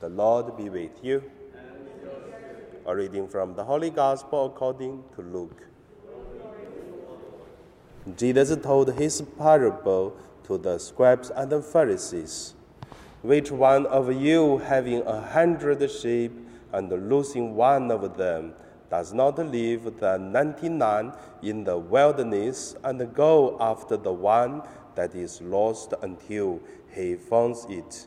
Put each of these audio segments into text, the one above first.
The Lord be with you. A reading from the Holy Gospel according to Luke. Jesus told his parable to the scribes and the Pharisees. Which one of you, having a hundred sheep and losing one of them, does not leave the ninety nine in the wilderness and go after the one that is lost until he finds it?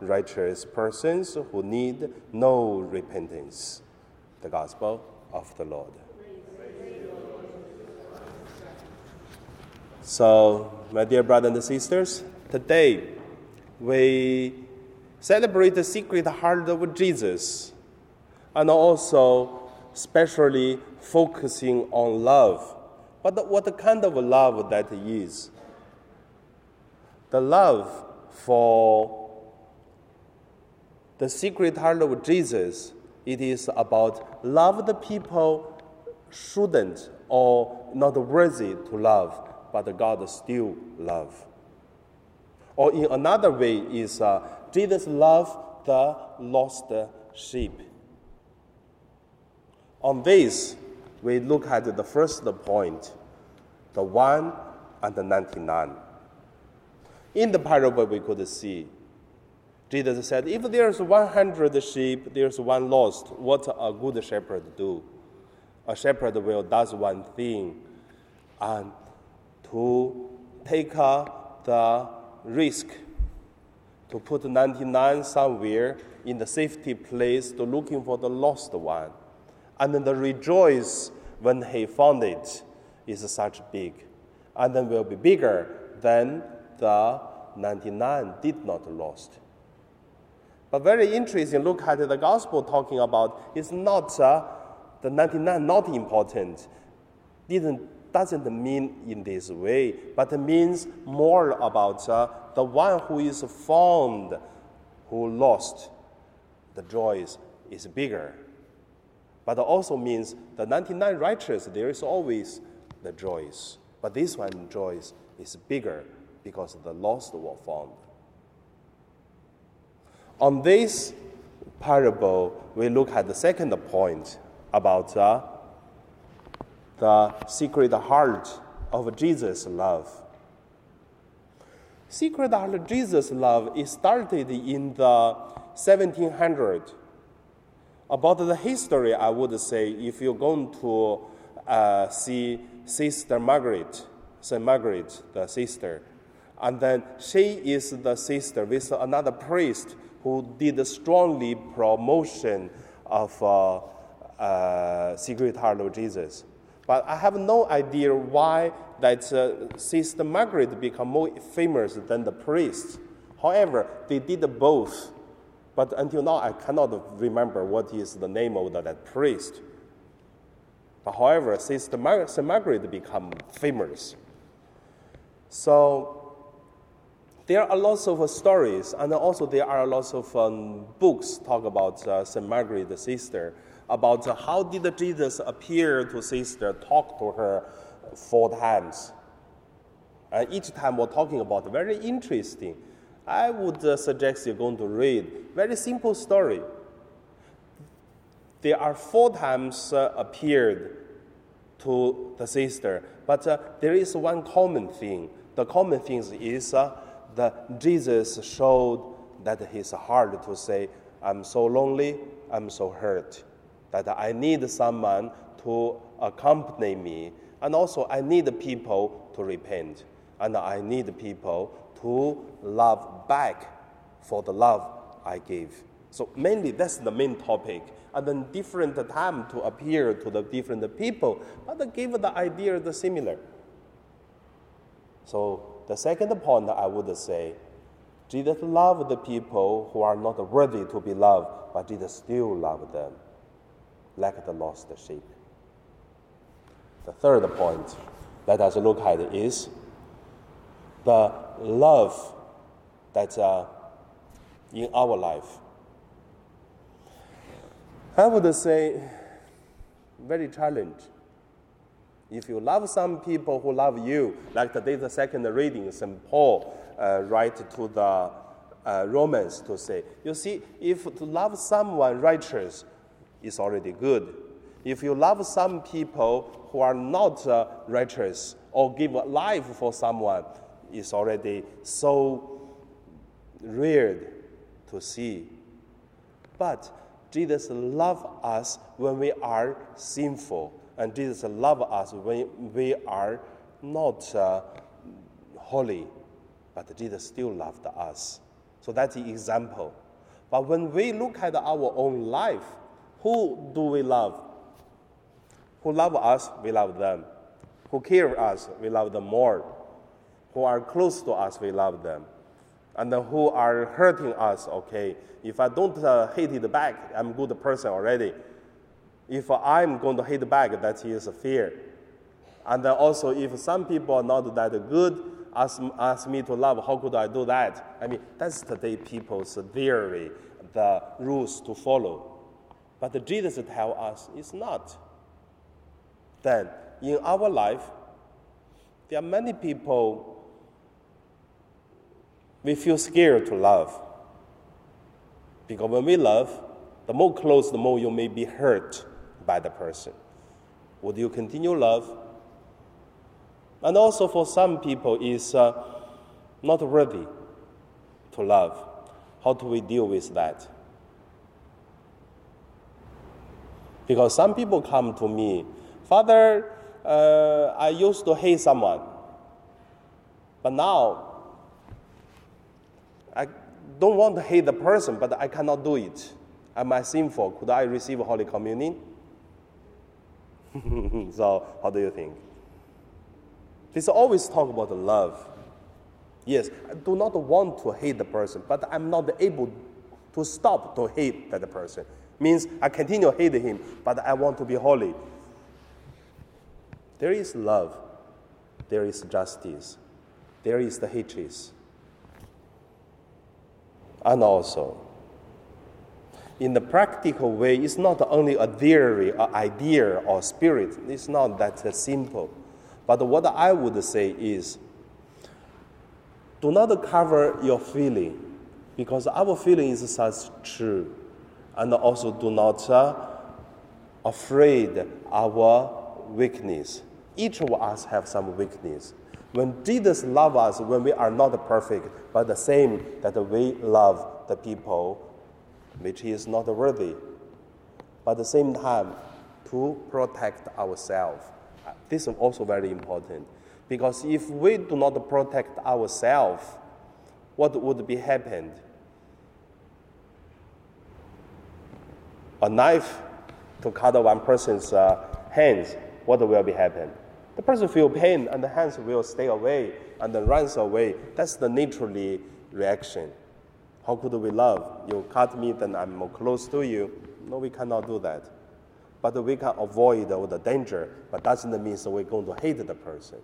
righteous persons who need no repentance. The Gospel of the Lord. So, my dear brothers and sisters, today we celebrate the sacred heart of Jesus and also especially focusing on love. But what kind of love that is? The love for the sacred heart of Jesus, it is about love the people shouldn't or not worthy to love, but God still love. Or in another way is uh, Jesus love the lost sheep. On this, we look at the first point, the one and the 99. In the parable, we could see Jesus said, If there's 100 sheep, there's one lost, what a good shepherd do? A shepherd will does one thing, and to take uh, the risk to put 99 somewhere in the safety place to looking for the lost one. And then the rejoice when he found it is such big. And then will be bigger than the 99 did not lost. But very interesting, look at the gospel talking about it's not uh, the 99 not important. Didn't, doesn't mean in this way, but it means more about uh, the one who is found, who lost. The joy is, bigger. But also means the 99 righteous, there is always the joys. But this one joys is bigger because the lost were found. On this parable, we look at the second point about uh, the sacred heart of Jesus' love. Sacred heart of Jesus' love is started in the 1700. About the history, I would say, if you're going to uh, see Sister Margaret, St. Margaret, the sister, and then she is the sister with another priest who did a strongly promotion of uh, uh, Sacred Heart of Jesus. But I have no idea why that uh, Sister Margaret became more famous than the priest. However, they did both. But until now, I cannot remember what is the name of that priest. But however, Sister Mar- Margaret became famous. So there are lots of uh, stories, and also there are lots of um, books talk about uh, Saint Margaret, the sister, about uh, how did Jesus appear to sister, talk to her four times. And each time we're talking about very interesting. I would uh, suggest you're going to read very simple story. There are four times uh, appeared to the sister, but uh, there is one common thing. The common thing is that Jesus showed that his heart to say, I'm so lonely, I'm so hurt, that I need someone to accompany me, and also I need people to repent, and I need people to love back for the love I gave. So mainly that's the main topic. And then different time to appear to the different people, but give the idea the similar. So the second point I would say, Jesus loved the people who are not worthy to be loved, but Jesus still loved them, like the lost sheep. The third point let us look at is the love that's uh, in our life. I would say, very challenging. If you love some people who love you, like today the second reading, St. Paul uh, write to the uh, Romans to say, you see, if to love someone righteous is already good. If you love some people who are not uh, righteous or give life for someone, is already so rare to see. But Jesus loves us when we are sinful, and Jesus loves us when we are not uh, holy, but Jesus still loved us. So that's the example. But when we look at our own life, who do we love? Who love us, we love them. Who care us, we love them more. Who are close to us, we love them and who are hurting us, okay, if I don't uh, hate it back, I'm a good person already. If I'm going to hit back, that is fear. And also, if some people are not that good, ask, ask me to love, how could I do that? I mean, that's today people's theory, the rules to follow. But Jesus tell us it's not. Then, in our life, there are many people we feel scared to love. Because when we love, the more close, the more you may be hurt by the person. Would you continue love? And also for some people is uh, not worthy to love. How do we deal with that? Because some people come to me, Father, uh, I used to hate someone, but now I don't want to hate the person, but I cannot do it. Am I sinful? Could I receive Holy Communion? so, how do you think? Please always talk about love. Yes, I do not want to hate the person, but I'm not able to stop to hate that person. Means I continue hate him, but I want to be holy. There is love, there is justice, there is the hatred and also in the practical way, it's not only a theory, an idea, or spirit. It's not that simple. But what I would say is do not cover your feeling because our feeling is such true. And also do not uh, afraid our weakness. Each of us have some weakness. When Jesus loves us, when we are not perfect, but the same that we love the people which is not worthy. But at the same time, to protect ourselves. This is also very important. Because if we do not protect ourselves, what would be happened? A knife to cut one person's uh, hands, what will be happen? The person feel pain and the hands will stay away and then runs away. That's the naturally reaction. How could we love? You cut me, then I'm more close to you. No, we cannot do that. But we can avoid all the danger, but doesn't mean we're going to hate the person.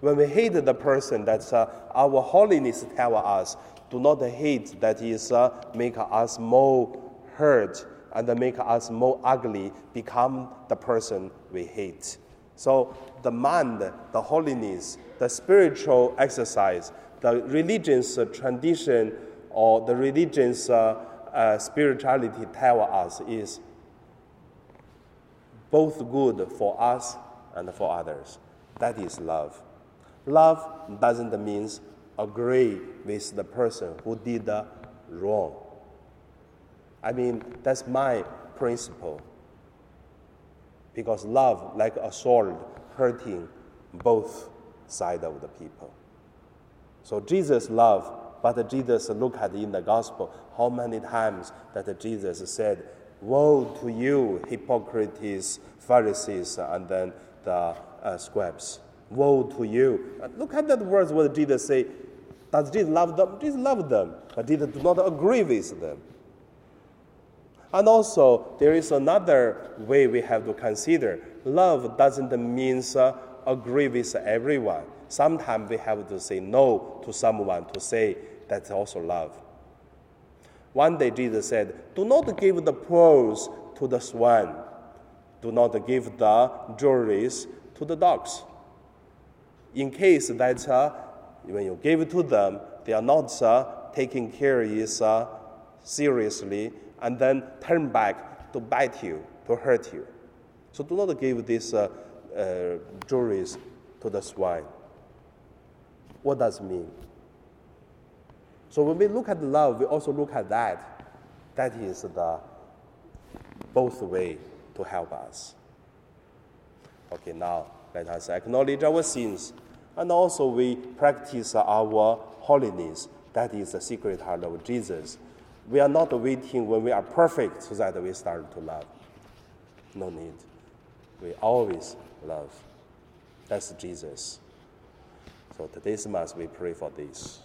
When we hate the person, that's uh, our holiness tell us, do not hate, that is, uh, make us more hurt and make us more ugly, become the person we hate. So the mind, the holiness, the spiritual exercise, the religion's tradition or the religion's uh, uh, spirituality tell us is both good for us and for others. That is love. Love doesn't mean agree with the person who did the wrong. I mean, that's my principle because love, like a sword, hurting both sides of the people. So Jesus loved, but Jesus look at in the gospel how many times that Jesus said, Woe to you, hypocrites, Pharisees, and then the uh, scribes. Woe to you. Look at that words what Jesus say. Does Jesus love them? Jesus loved them, but Jesus do not agree with them. And also, there is another way we have to consider. Love doesn't mean uh, agree with everyone. Sometimes we have to say no to someone to say that's also love. One day Jesus said, Do not give the pearls to the swan. Do not give the jewelries to the dogs. In case that uh, when you give it to them, they are not uh, taking care is uh, seriously, and then turn back to bite you, to hurt you. So do not give this uh, uh, jewelries to the swine. What does it mean? So when we look at love, we also look at that. That is the both way to help us. Okay, now let us acknowledge our sins and also we practice our holiness. That is the sacred heart of Jesus. We are not waiting when we are perfect so that we start to love. No need. We always love. That's Jesus. So today's Mass, we pray for this.